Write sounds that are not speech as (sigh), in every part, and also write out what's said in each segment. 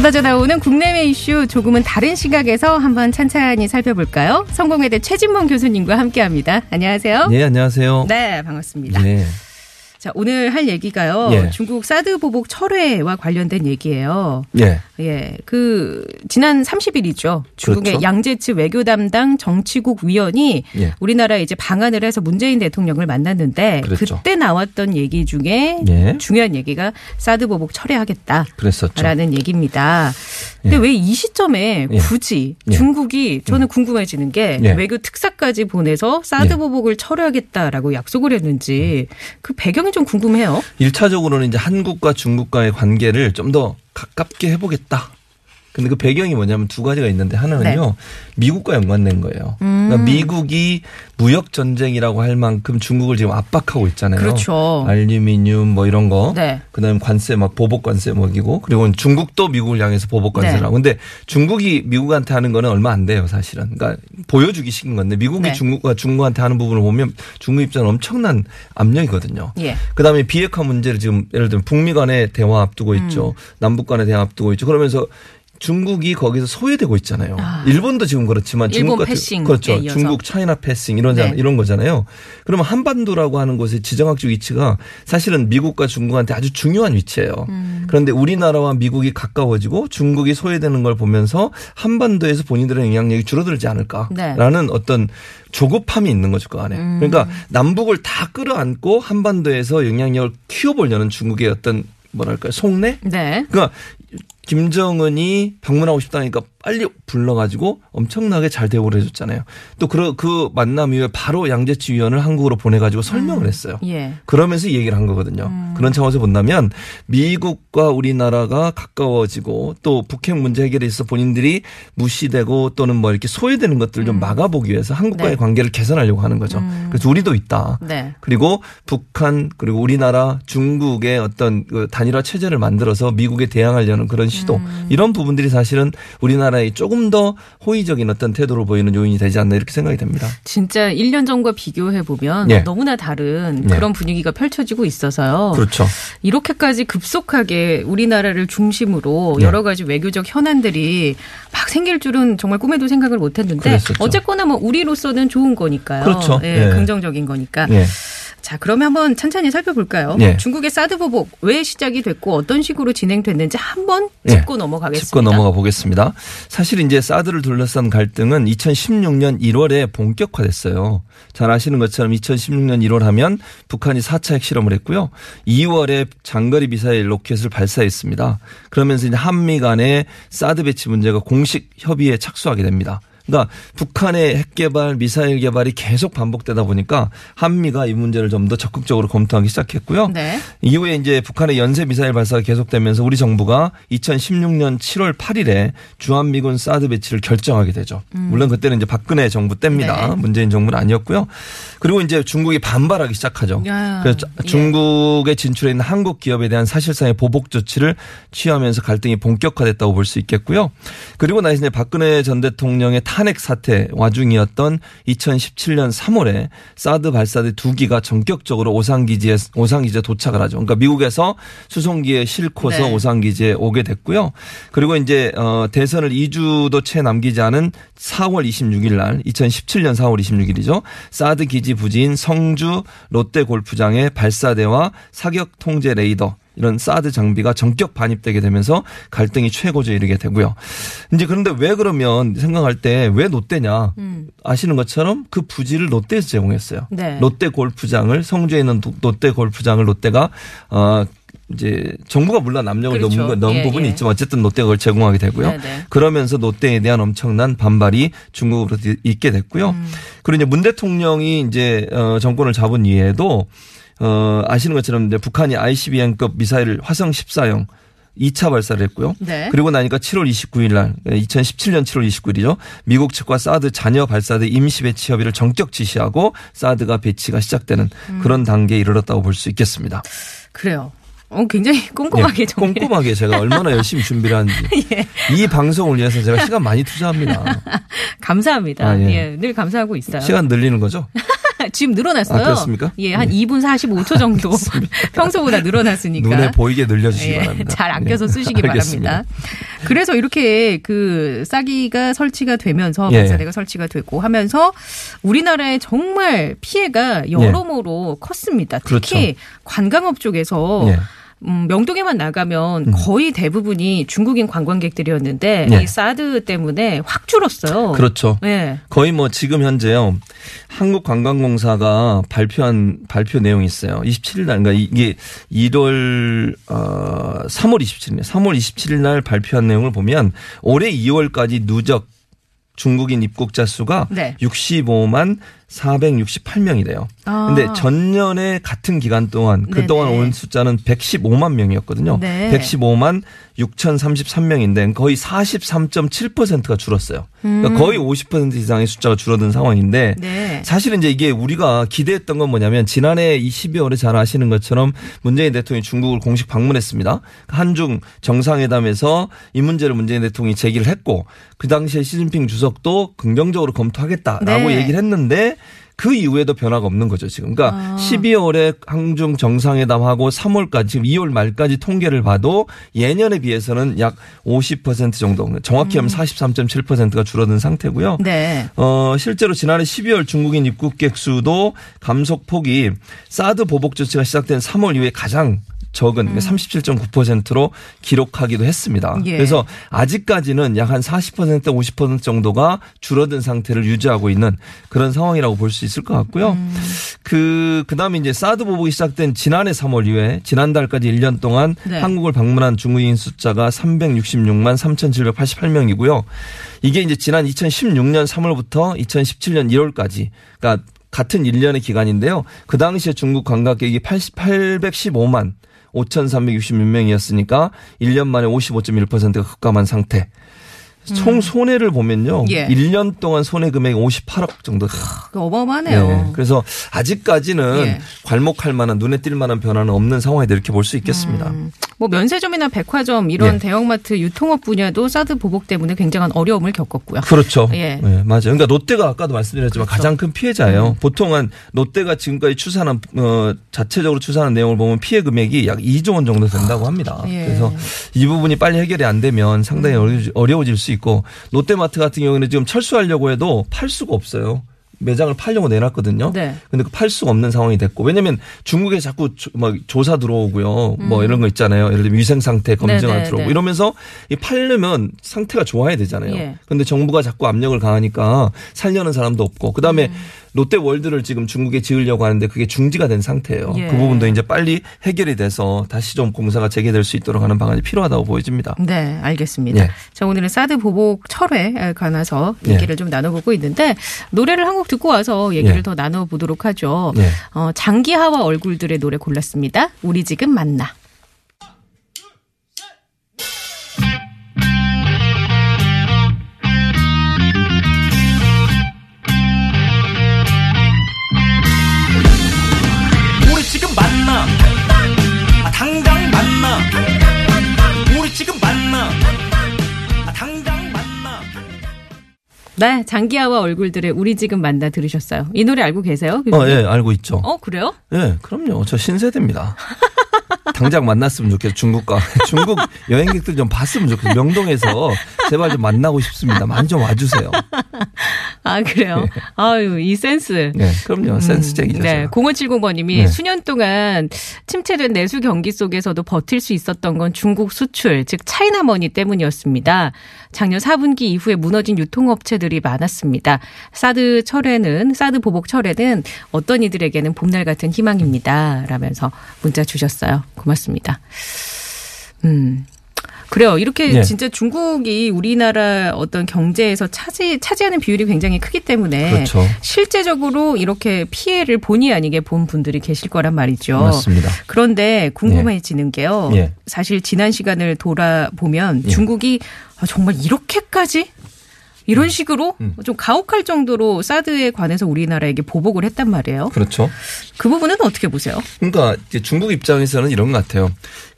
쏟아져 나오는 국내외 이슈 조금은 다른 시각에서 한번 찬찬히 살펴볼까요? 성공회대 최진봉 교수님과 함께합니다. 안녕하세요. 네, 안녕하세요. 네, 반갑습니다. 예. 자, 오늘 할 얘기가요. 예. 중국 사드 보복 철회와 관련된 얘기예요. 예. 예. 그 지난 30일이죠. 중국의 그렇죠. 양제츠 외교 담당 정치국 위원이 예. 우리나라에 이제 방한을 해서 문재인 대통령을 만났는데 그랬죠. 때 나왔던 얘기 중에 예. 중요한 얘기가 사드 보복 철회하겠다. 그랬었죠. 라는 얘기입니다. 근데 예. 왜이 시점에 예. 굳이 예. 중국이 저는 궁금해지는 게 예. 외교 특사까지 보내서 사드 예. 보복을 철회하겠다라고 약속을 했는지 그 배경이 좀 궁금해요. 일차적으로는 이제 한국과 중국과의 관계를 좀 더 가깝게 해보겠다. 근데 그 배경이 뭐냐면 두 가지가 있는데 하나는요. 네. 미국과 연관된 거예요. 음. 그러니까 미국이 무역 전쟁이라고 할 만큼 중국을 지금 압박하고 있잖아요. 그렇죠. 알루미늄 뭐 이런 거. 네. 그다음에 관세 막 보복 관세 먹이고 그리고 중국도 미국을 향해서 보복 관세를 네. 근데 중국이 미국한테 하는 거는 얼마 안 돼요, 사실은. 그러니까 보여주기 식인 건데 미국이 네. 중국과 중국한테 하는 부분을 보면 중국 입장은 엄청난 압력이거든요. 예. 그다음에 비핵화 문제를 지금 예를 들면 북미 간의 대화 앞두고 있죠. 음. 남북 간의 대화 앞두고 있죠. 그러면서 중국이 거기서 소외되고 있잖아요. 일본도 지금 그렇지만 아. 일본 중국 같은 그렇죠. 이어서. 중국 차이나 패싱 이런 네. 이런 거잖아요. 그러면 한반도라고 하는 곳의 지정학적 위치가 사실은 미국과 중국한테 아주 중요한 위치예요. 음. 그런데 우리나라와 미국이 가까워지고 중국이 소외되는 걸 보면서 한반도에서 본인들의 영향력이 줄어들지 않을까라는 네. 어떤 조급함이 있는 거죠 그 안에. 음. 그러니까 남북을 다 끌어안고 한반도에서 영향력을 키워보려는 중국의 어떤 뭐랄까요 속내 네. 그러니까 김정은이 방문하고 싶다니까 빨리 불러가지고 엄청나게 잘 대우를 해줬잖아요. 또 그 그 만남 이후에 바로 양재치 위원을 한국으로 보내가지고 설명을 했어요. 예. 그러면서 이 얘기를 한 거거든요. 그런 차원에서 본다면 미국과 우리나라가 가까워지고 또 북핵 문제 해결에 있어서 본인들이 무시되고 또는 뭐 이렇게 소외되는 것들을 좀 막아보기 위해서 한국과의 네. 관계를 개선하려고 하는 거죠. 그래서 우리도 있다. 네. 그리고 북한 그리고 우리나라 중국의 어떤 그 단일화 체제를 만들어서 미국에 대항하려는 그런 시도 음. 이런 부분들이 사실은 우리나라 의 조금 더 호의적인 어떤 태도를 보이는 요인이 되지 않나 이렇게 생각이 됩니다. 진짜 1년 전과 비교해 보면 예. 너무나 다른 예. 그런 분위기가 펼쳐지고 있어서 그렇죠. 이렇게까지 급속하게 우리나라를 중심으로 네. 여러 가지 외교적 현안들이 막 생길 줄은 정말 꿈에도 생각을 못 했는데. 어쨌거나 뭐 우리로서는 좋은 거니까요. 그렇죠. 예, 예. 긍정적인 거니까. 예. 자, 그러면 한번 천천히 살펴볼까요? 예. 중국의 사드 보복 왜 시작이 됐고 어떤 식으로 진행됐는지 한번 예. 짚고 넘어가겠습니다. 짚고 넘어가 보겠습니다. 사실 이제 사드를 둘러싼 갈등은 2016년 1월에 본격화됐어요. 잘 아시는 것처럼 2016년 1월 하면 북한이 4차 핵실험을 했고요. 2월에 장거리 미사일 로켓을 발사했습니다. 그러면서 이제 한미 간의 사드 배치 문제가 공식 협의에 착수하게 됩니다. 그러니까 북한의 핵 개발, 미사일 개발이 계속 반복되다 보니까 한미가 이 문제를 좀 더 적극적으로 검토하기 시작했고요. 네. 이후에 이제 북한의 연쇄 미사일 발사가 계속되면서 우리 정부가 2016년 7월 8일에 주한미군 사드 배치를 결정하게 되죠. 물론 그때는 이제 박근혜 정부 때입니다. 네. 문재인 정부는 아니었고요. 그리고 이제 중국이 반발하기 시작하죠. 야, 그래서 예. 중국에 진출해 있는 한국 기업에 대한 사실상의 보복 조치를 취하면서 갈등이 본격화됐다고 볼 수 있겠고요. 그리고 나서 이제 박근혜 전 대통령의 탄핵 사태 와중이었던 2017년 3월에 사드 발사대 두 기가 전격적으로 오산기지에 오산기지에 도착을 하죠. 그러니까 미국에서 수송기에 싣고서 네. 오산기지에 오게 됐고요. 그리고 이제 어 대선을 2주도 채 남기지 않은 4월 26일 날 2017년 4월 26일이죠. 사드 기지 부지인 성주 롯데 골프장의 발사대와 사격 통제 레이더 이런 사드 장비가 전격 반입되게 되면서 갈등이 최고조에 이르게 되고요. 이제 그런데 왜 그러면 생각할 때 왜 롯데냐 아시는 것처럼 그 부지를 롯데에서 제공했어요. 네. 롯데 골프장을 성주에 있는 도- 롯데 골프장을 롯데가 어 이제 정부가 물론 압력을 그렇죠. 넣은 예, 부분이 예. 있지만 어쨌든 롯데가 그걸 제공하게 되고요. 네네. 그러면서 롯데에 대한 엄청난 반발이 중국으로 있게 됐고요. 음. 그리고 이제 문 대통령이 이제 어 정권을 잡은 이후에도 어, 아시는 것처럼 이제 북한이 ICBM급 미사일을 화성 14형 2차 발사를 했고요. 네. 그리고 나니까 7월 29일 날 2017년 7월 29일이죠. 미국 측과 사드 잔여 발사대 임시 배치 협의를 정격 지시하고 사드가 배치가 시작되는 음. 그런 단계에 이르렀다고 볼 수 있겠습니다. 그래요. 어, 굉장히 (laughs) 꼼꼼하게 예, 정리. 꼼꼼하게 제가 얼마나 열심히 준비를 하는지 (laughs) 예. 이 방송을 위해서 제가 시간 많이 투자합니다. (laughs) 감사합니다. 아, 예. 예. 늘 감사하고 있어요. 시간 늘리는 거죠? (laughs) 지금 늘어났어요. 아, 그렇습니까? 예, 한 네. 2분 45초 정도 (laughs) 평소보다 늘어났으니까. 눈에 보이게 늘려주시기 예, 바랍니다. 잘 아껴서 예. 쓰시기. 바랍니다. 그래서 이렇게 그 싸기가 설치가 되면서 예. 발사대가 설치가 되고 하면서 우리나라에 정말 피해가 여러모로 컸습니다. 특히 관광업 쪽에서 예. 음, 명동에만 나가면 거의 대부분이 중국인 관광객들이었는데 예. 이 사드 때문에 확 줄었어요. 그렇죠. 네. 거의 뭐 지금 현재요. 한국관광공사가 발표한 발표 내용이 있어요. 27일 날, 그러니까 이게 1월, 어, 3월 27일, 3월 27일 날 발표한 내용을 보면 올해 2월까지 누적 중국인 입국자 수가 네. 65만 468명이래요. 아. 근데 전년에 같은 기간 동안 그동안 네네. 온 숫자는 115만 명이었거든요. 네. 115만 6,033명인데 거의 43.7%가 줄었어요. 그러니까 거의 50% 이상의 숫자가 줄어든 상황인데 음. 네. 사실은 이제 이게 우리가 기대했던 건 뭐냐면 지난해 이 12월에 잘 아시는 것처럼 문재인 대통령이 중국을 공식 방문했습니다. 한중 정상회담에서 이 문제를 문재인 대통령이 제기를 했고 그 당시에 시진핑 주석도 긍정적으로 검토하겠다라고 네. 얘기를 했는데 그 이후에도 변화가 없는 거죠, 지금. 그러니까 아. 12월에 항중 정상회담하고 3월까지 지금 2월 말까지 통계를 봐도 예년에 비해서는 약 50% 정도, 정확히 하면 43.7%가 줄어든 상태고요. 음. 네. 어, 실제로 지난해 12월 중국인 입국객 수도 감속폭이 사드 보복 조치가 시작된 3월 이후에 가장 적은 37.9%로 기록하기도 했습니다. 음. 예. 그래서 아직까지는 약 한 40% 50% 정도가 줄어든 상태를 유지하고 있는 그런 상황이라고 볼 수 있을 것 같고요. 음. 그 그다음에 이제 사드 보복이 시작된 지난해 3월 이후에 지난달까지 1년 동안 네. 한국을 방문한 중국인 숫자가 366만 3,788명이고요. 이게 이제 지난 2016년 3월부터 2017년 1월까지 그러니까 같은 1년의 기간인데요. 그 당시에 중국 관광객이 80, 815만 5,366명이었으니까 1년 만에 55.1%가 급감한 상태. 총 손해를 보면요. 음. 예. 1년 동안 손해 금액이 58억 정도 돼요. 어마어마하네요. 네. 그래서 아직까지는 예. 괄목할 만한 눈에 띌 만한 변화는 없는 상황이다 이렇게 볼 수 있겠습니다. 뭐 면세점이나 백화점 이런 예. 대형마트 유통업 분야도 사드 보복 때문에 굉장한 어려움을 겪었고요. 그렇죠. 예. 네, 맞아요. 그러니까 롯데가 아까도 말씀드렸지만 그렇죠. 가장 큰 피해자예요. 보통은 롯데가 지금까지 추산한 어, 자체적으로 추산한 내용을 보면 피해 금액이 약 2조 원 정도 된다고 합니다. 예. 음. 그래서 이 부분이 빨리 해결이 안 되면 상당히 어려워질- 어려워질 수 있고 롯데마트 같은 경우에는 지금 철수하려고 해도 팔 수가 없어요. 매장을 팔려고 내놨거든요. 네. 근데 그 팔 수가 없는 상황이 됐고 왜냐면 중국에 자꾸 조, 막 조사 들어오고요. 뭐 이런 거 있잖아요. 예를 들면 위생 상태 검증하러 음. 네네, 들어오고 네. 이러면서 이 팔려면 상태가 좋아야 되잖아요. 예. 근데 정부가 자꾸 압력을 가하니까 살려는 사람도 없고 그다음에 음. 롯데월드를 지금 중국에 지으려고 하는데 그게 중지가 된 상태예요. 예. 그 부분도 이제 빨리 해결이 돼서 다시 좀 공사가 재개될 수 있도록 하는 방안이 필요하다고 보여집니다. 네, 알겠습니다. 예. 자, 오늘은 사드 보복 철회에 관해서 예. 얘기를 좀 나눠보고 있는데 노래를 한 곡 듣고 와서 얘기를 예. 더 나눠보도록 하죠. 예. 어, 장기하와 얼굴들의 노래 골랐습니다. 우리 지금 만나. 네, 장기하와 얼굴들의 우리 지금 만나 들으셨어요. 이 노래 알고 계세요? 어, 예, 알고 있죠. 어, 그래요? 예, 그럼요. 저 신세대입니다. (laughs) 당장 만났으면 좋겠어요. 중국과. 중국 여행객들 좀 봤으면 좋겠어요. 명동에서 제발 좀 만나고 싶습니다. 많이 좀 와주세요. 아, 그래요? 아유, 이 센스. 네, 그럼요. 센스쟁이죠. 네, 제가. 0570번님이 네. 수년 동안 침체된 내수 경기 속에서도 버틸 수 있었던 건 중국 수출, 즉 차이나 머니 때문이었습니다. 작년 4분기 이후에 무너진 유통업체들이 많았습니다. 사드 철회는 사드 보복 철회는 어떤 이들에게는 봄날 같은 희망입니다. 라면서 문자 주셨어요. 고맙습니다. 음. 그래요. 이렇게 예. 진짜 중국이 우리나라 어떤 경제에서 차지 차지하는 비율이 굉장히 크기 때문에 그렇죠. 실제적으로 이렇게 피해를 본의 아니게 본 분들이 계실 거란 말이죠. 맞습니다. 그런데 궁금해지는 게요. 예. 사실 지난 시간을 돌아보면 예. 중국이 아, 정말 이렇게까지 이런 식으로 음. 좀 가혹할 정도로 사드에 관해서 우리나라에게 보복을 했단 말이에요. 그렇죠. 그 부분은 어떻게 보세요? 그러니까 중국 입장에서는 이런 것 같아요.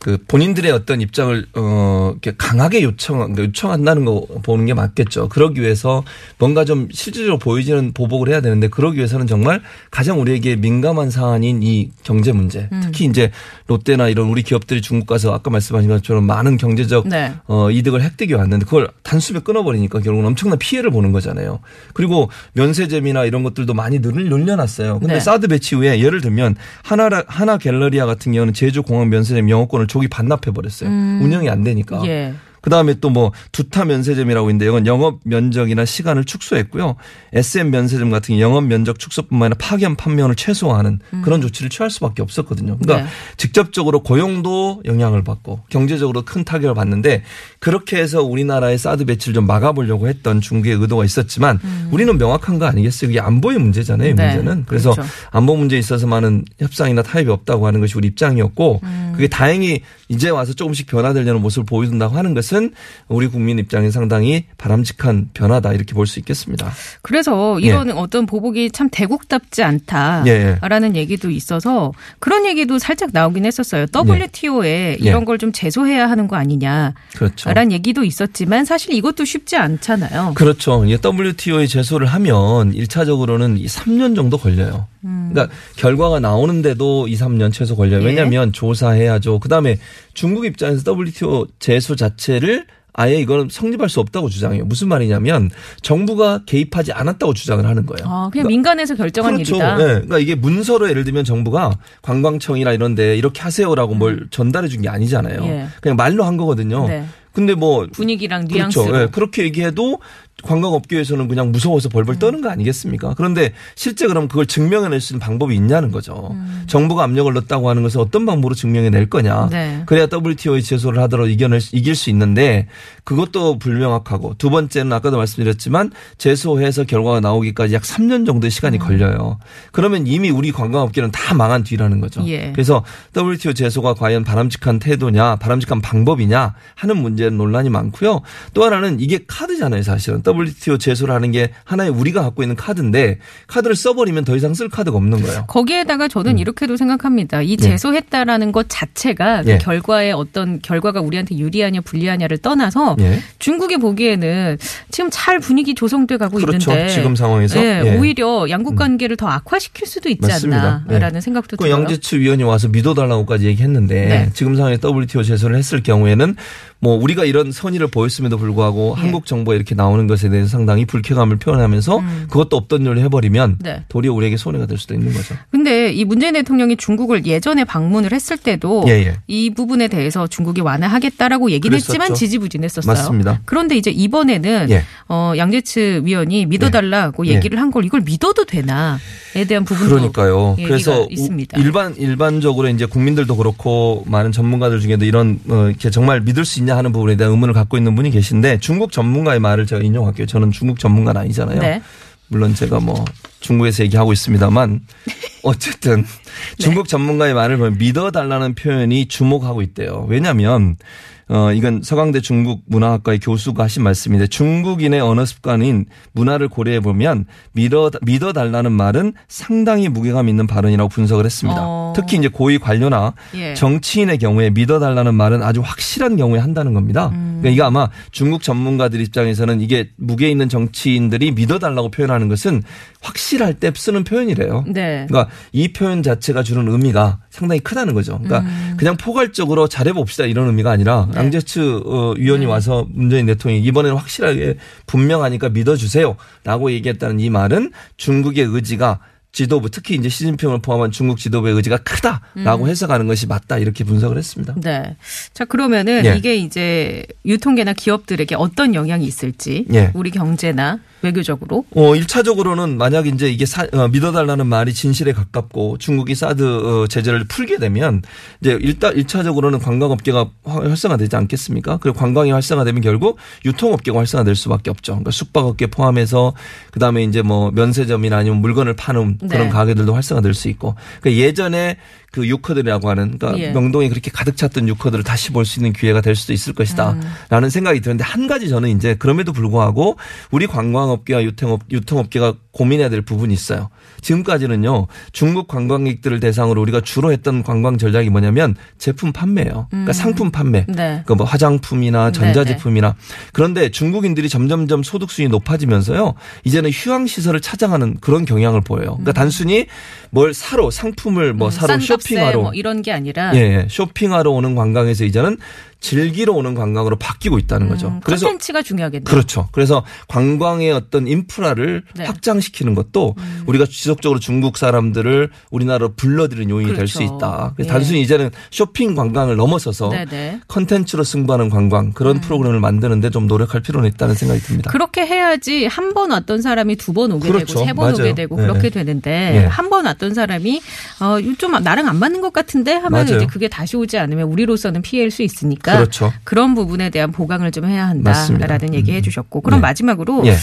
그 본인들의 어떤 입장을 어 이렇게 강하게 요청 그러니까 요청한다는 거 보는 게 맞겠죠. 그러기 위해서 뭔가 좀 실질적으로 보이지는 보복을 해야 되는데 그러기 위해서는 정말 가장 우리에게 민감한 사안인 이 경제 문제. 음. 특히 이제 롯데나 이런 우리 기업들이 중국 가서 아까 말씀하신 것처럼 많은 경제적 네. 어, 이득을 획득해 왔는데 그걸 단숨에 끊어버리니까 결국은 엄청난 피해를 보는 거잖아요. 그리고 면세점이나 이런 것들도 많이 늘, 늘려놨어요. 근데 네. 사드 배치 후에 예를 들면 하나 하나 갤러리아 같은 경우는 제주 공항 면세점 영업권을 조기 반납해 버렸어요. 운영이 안 되니까. 음. 예. 그다음에 또 뭐 두타 면세점이라고 있는데 이건 영업 면적이나 시간을 축소했고요. SM 면세점 같은 경우 영업 면적 축소뿐만 아니라 파견 판매원을 최소화하는 그런 조치를 취할 수밖에 없었거든요. 그러니까 네. 직접적으로 고용도 영향을 받고 경제적으로 큰 타격을 받는데 그렇게 해서 우리나라의 사드 배치를 좀 막아보려고 했던 중국의 의도가 있었지만 우리는 명확한 거 아니겠어요? 이게 안보의 문제잖아요. 이 네. 문제는. 그래서 그렇죠. 안보 문제에 있어서만은 협상이나 타협이 없다고 하는 것이 우리 입장이었고 음. 그게 다행히 이제 와서 조금씩 변화되려는 모습을 보여준다고 하는 것은 우리 국민 입장에 상당히 바람직한 변화다 이렇게 볼 수 있겠습니다. 그래서 이런 어떤 보복이 참 대국답지 않다라는 예. 얘기도 있어서 그런 얘기도 살짝 나오긴 했었어요. WTO에 예. 이런 걸 좀 제소해야 하는 거 아니냐라는 그렇죠. 얘기도 있었지만 사실 이것도 쉽지 않잖아요. 그렇죠. WTO에 제소를 하면 1차적으로는 3년 정도 걸려요. 그러니까 결과가 나오는데도 2, 3년 최소 걸려요. 예. 왜냐하면 조사해야죠. 그다음에 중국 입장에서 WTO 제소 자체를 아예 이거는 성립할 수 없다고 주장해요. 무슨 말이냐면 정부가 개입하지 않았다고 주장을 하는 거예요. 아, 그냥 민간에서 결정한 그렇죠. 일이다. 예. 그러니까 이게 문서로 예를 들면 정부가 관광청이나 이런데 이렇게 하세요라고 뭘 전달해 준 게 아니잖아요. 음. 예. 그냥 말로 한 거거든요. 네. 근데 뭐 분위기랑 뉘앙스로. 그렇죠. 예, 그렇게 얘기해도 관광업계에서는 그냥 무서워서 벌벌 떠는 거 아니겠습니까? 그런데 실제 그럼 그걸 증명해낼 수 있는 방법이 있냐는 거죠. 정부가 압력을 넣었다고 하는 것을 어떤 방법으로 증명해낼 거냐. 네. 그래야 WTO에 제소를 하더라도 이겨낼 수- 이길 수 있는데 그것도 불명확하고 두 번째는 아까도 말씀드렸지만 제소해서 결과가 나오기까지 약 3년 정도의 시간이 걸려요. 그러면 이미 우리 관광업계는 다 망한 뒤라는 거죠. 예. 그래서 WTO 제소가 과연 바람직한 태도냐, 바람직한 방법이냐 하는 문제는 논란이 많고요. 또 하나는 이게 카드잖아요, 사실은. WTO 제소를 하는 게 하나의 우리가 갖고 있는 카드인데 카드를 써버리면 더 이상 쓸 카드가 없는 거예요. 거기에다가 저는 이렇게도 생각합니다. 이 제소했다라는 것 자체가 그 음. 예. 결과에 어떤 결과가 우리한테 유리하냐 불리하냐를 떠나서 예. 중국이 보기에는 지금 잘 분위기 조성돼 가고 그렇죠. 있는데 지금 상황에서. 예, 예. 오히려 양국 관계를 더 악화시킬 수도 있지 맞습니다. 않나라는 예. 생각도 그 들어요. 양재츠 위원이 와서 믿어달라고까지 얘기했는데 네. 지금 상황에 WTO 제소를 했을 경우에는 뭐 우리가 이런 선의를 보였음에도 불구하고 예. 한국 정부가 이렇게 나오는 것에 대해서 상당히 불쾌감을 표현하면서 그것도 없던 일을 해버리면 음. 네. 도리어 우리에게 손해가 될 수도 있는 거죠. 근데 이 문재인 대통령이 중국을 예전에 방문을 했을 때도 예, 예. 이 부분에 대해서 중국이 완화하겠다라고 얘기는. 했지만 지지부진했었어요. 맞습니다. 그런데 이제 이번에는 예. 어, 양재츠 위원이 믿어달라고 예. 얘기를 한 걸 이걸 믿어도 되나에 대한 부분도 그러니까요. 그래서 있습니다. 우- 일반 일반적으로 이제 국민들도 그렇고 많은 전문가들 중에도 이런 어, 이렇게 정말 믿을 수 있냐 하는 부분에 대한 의문을 갖고 있는 분이 계신데 중국 전문가의 말을 제가 인용 할게요. 저는 중국 전문가는 아니잖아요. 네. 물론 제가 뭐 중국에서 얘기하고 있습니다만 (laughs) 어쨌든 중국 전문가의 말을 보면 믿어달라는 표현이 주목하고 있대요. 왜냐하면 어 이건 서강대 중국 문화학과의 교수가 하신 말씀인데 중국인의 언어 습관인 문화를 고려해 보면 믿어 믿어달라는 말은 상당히 무게감 있는 발언이라고 분석을 했습니다. 어. 특히 이제 고위 관료나 예. 정치인의 경우에 믿어달라는 말은 아주 확실한 경우에 한다는 겁니다. 음. 그러니까 이게 아마 중국 전문가들 입장에서는 이게 무게 있는 정치인들이 믿어달라고 표현하는 것은 확실할 때 쓰는 표현이래요. 네. 그러니까 이 표현 자체가 주는 의미가 상당히 크다는 거죠. 그러니까 음. 그냥 포괄적으로 잘해봅시다. 이런 의미가 아니라 네. 양재츠 어, 위원이 와서 문재인 대통령이 이번에는 확실하게 분명하니까 믿어주세요라고 얘기했다는 이 말은 중국의 의지가 지도부 특히 이제 시진핑을 포함한 중국 지도부의 의지가 음. 크다라고 해석하는 것이 맞다 이렇게 분석을 했습니다. 네. 자, 그러면은 예. 이게 이제 유통계나 기업들에게 어떤 영향이 있을지 예. 우리 경제나 외교적으로 어, 1차적으로는 만약 이제 이게 사- 어, 믿어달라는 말이 진실에 가깝고 중국이 사드 어, 제재를 풀게 되면 이제 일단 1차적으로는 관광업계가 화- 활성화되지 않겠습니까? 그리고 관광이 활성화되면 결국 유통업계가 활성화될 수밖에 없죠. 그러니까 숙박업계 포함해서 그다음에 이제 뭐 면세점이나 아니면 물건을 파는 그런 네. 가게들도 활성화될 수 있고 그러니까 예전에 그 유커들이라고 하는 그러니까 예. 명동에 그렇게 가득 찼던 유커들을 다시 볼 수 있는 기회가 될 수도 있을 것이다. 라는 생각이 드는데 한 가지 저는 이제 그럼에도 불구하고 우리 관광업계와 유통업, 유통업계가 고민해야 될 부분이 있어요. 지금까지는요 중국 관광객들을 대상으로 우리가 주로 했던 관광 전략이 뭐냐면 제품 판매예요. 그러니까 상품 판매. 네. 그러니까 뭐 화장품이나 네, 전자제품이나 그런데 중국인들이 점점점 소득 수준이 높아지면서요 이제는 휴양 시설을 찾아가는 그런 경향을 보여요. 그러니까 단순히 뭘 사러 상품을 뭐 사러 음. 싼 값에 쇼핑하러 뭐 이런 게 아니라 예, 예. 쇼핑하러 오는 관광에서 이제는 즐기러 오는 관광으로 바뀌고 있다는 거죠. 음, 그래서 콘텐츠가 중요하겠네요. 그렇죠. 그래서 관광의 어떤 인프라를 네. 음. 확장시키는 것도 우리가 지속적으로 중국 사람들을 우리나라로 불러들이는 요인이 될수 그렇죠. 있다. 그래서 예. 단순히 이제는 쇼핑 관광을 넘어서서 네네. 컨텐츠로 승부하는 관광 그런 프로그램을 만드는데 좀 노력할 필요는 있다는 생각이 듭니다. 음. 그렇게 해야지 한 번 왔던 사람이 두 번 오게 그렇죠. 되고 세 번 오게. 되고 네. 그렇게 되는데 네. 한번 왔던 사람이 어좀 나랑 안 맞는 것 같은데 하면 맞아요. 이제 그게 다시 오지 않으면 우리로서는 피해일 수 있으니까 그렇죠. 런 부분에 대한 보강을 좀 해야 맞습니다. 한다라는 얘기 해 주셨고 그럼 네. 마지막으로 예.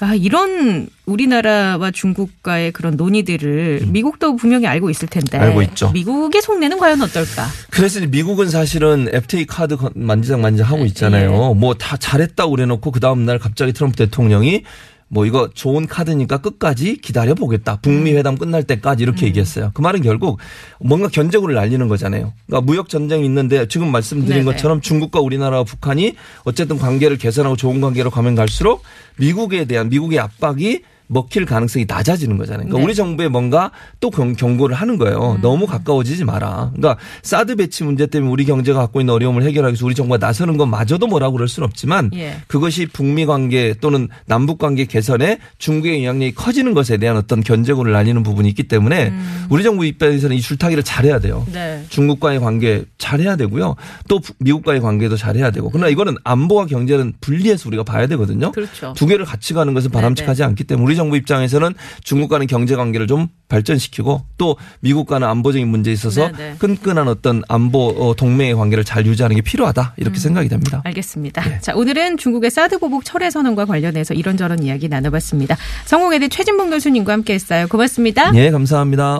아, 이런 우리나라와 중국과의 그런 논의들을 미국도 분명히 알고 있을 텐데 음. 알고 있죠. 미국의 속내는 과연 어떨까? 그래서 미국은 사실은 FTA 카드 건- 만지작 만지작 하고 있잖아요. 뭐다 잘했다고 그래놓고 그 다음 날 갑자기 트럼프 대통령이 뭐 이거 좋은 카드니까 끝까지 기다려 보겠다. 북미 회담 끝날 때까지 이렇게 얘기했어요. 그 말은 결국 뭔가 견제구를 날리는 거잖아요. 그러니까 무역 전쟁이 있는데 지금 말씀드린 네네. 것처럼 중국과 우리나라와 북한이 어쨌든 관계를 개선하고 좋은 관계로 가면 갈수록 미국에 대한 미국의 압박이 먹힐 가능성이 낮아지는 거잖아요. 그러니까 네. 우리 정부에 뭔가 또 경, 경고를 하는 거예요. 너무 가까워지지 마라. 그러니까 사드 배치 문제 때문에 우리 경제가 갖고 있는 어려움을 해결하기 위해서 우리 정부가 나서는 건 마저도 뭐라고 그럴 수는 없지만 예. 그것이 북미 관계 또는 남북 관계 개선에 중국의 영향력이 커지는 것에 대한 어떤 견제구를 날리는 부분이 있기 때문에 우리 정부 입장에서는 이 줄타기를 잘해야 돼요. 네. 중국과의 관계 잘해야 되고요. 또 부- 미국과의 관계도 잘해야 되고. 그러나 이거는 안보와 경제는 분리해서 우리가 봐야 되거든요. 그렇죠. 두 개를 같이 가는 것은 바람직하지 않기 때문에 우리 정부 입장에서는 중국과는 경제 관계를 좀 발전시키고 또 미국과는 안보적인 문제에 있어서 네, 네. 끈끈한 어떤 안보 어, 동맹의 관계를 잘 유지하는 게 필요하다 이렇게 생각이 됩니다. 알겠습니다. 네. 자, 오늘은 중국의 사드 보복 철회 선언과 관련해서 이런저런 이야기 나눠봤습니다. 성공회대 최진봉 교수님과 함께했어요. 고맙습니다. 예, 감사합니다.